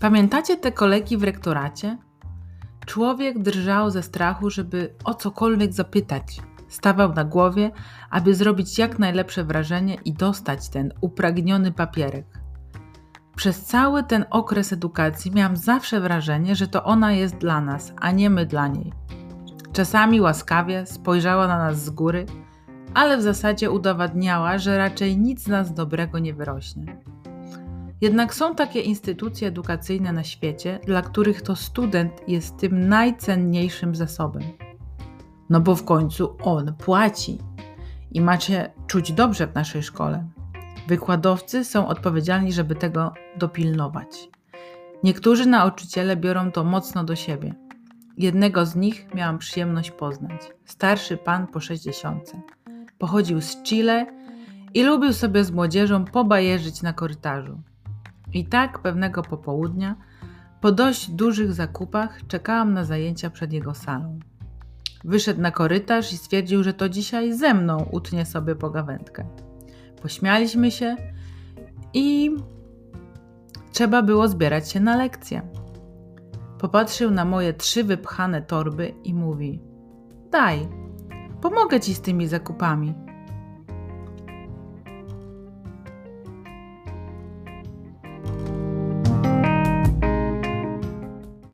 Pamiętacie te kolegi w rektoracie? Człowiek drżał ze strachu, żeby o cokolwiek zapytać. Stawał na głowie, aby zrobić jak najlepsze wrażenie i dostać ten upragniony papierek. Przez cały ten okres edukacji miałam zawsze wrażenie, że to ona jest dla nas, a nie my dla niej. Czasami łaskawie spojrzała na nas z góry, ale w zasadzie udowadniała, że raczej nic z nas dobrego nie wyrośnie. Jednak są takie instytucje edukacyjne na świecie, dla których to student jest tym najcenniejszym zasobem. No bo w końcu on płaci i macie czuć dobrze w naszej szkole. Wykładowcy są odpowiedzialni, żeby tego dopilnować. Niektórzy nauczyciele biorą to mocno do siebie. Jednego z nich miałam przyjemność poznać. Starszy pan po 60. Pochodził z Chile i lubił sobie z młodzieżą pobajerzyć na korytarzu. I tak pewnego popołudnia, po dość dużych zakupach, czekałam na zajęcia przed jego salą. Wyszedł na korytarz i stwierdził, że to dzisiaj ze mną utnie sobie pogawędkę. Pośmialiśmy się i trzeba było zbierać się na lekcję. Popatrzył na moje trzy wypchane torby i mówi: Daj, pomogę ci z tymi zakupami.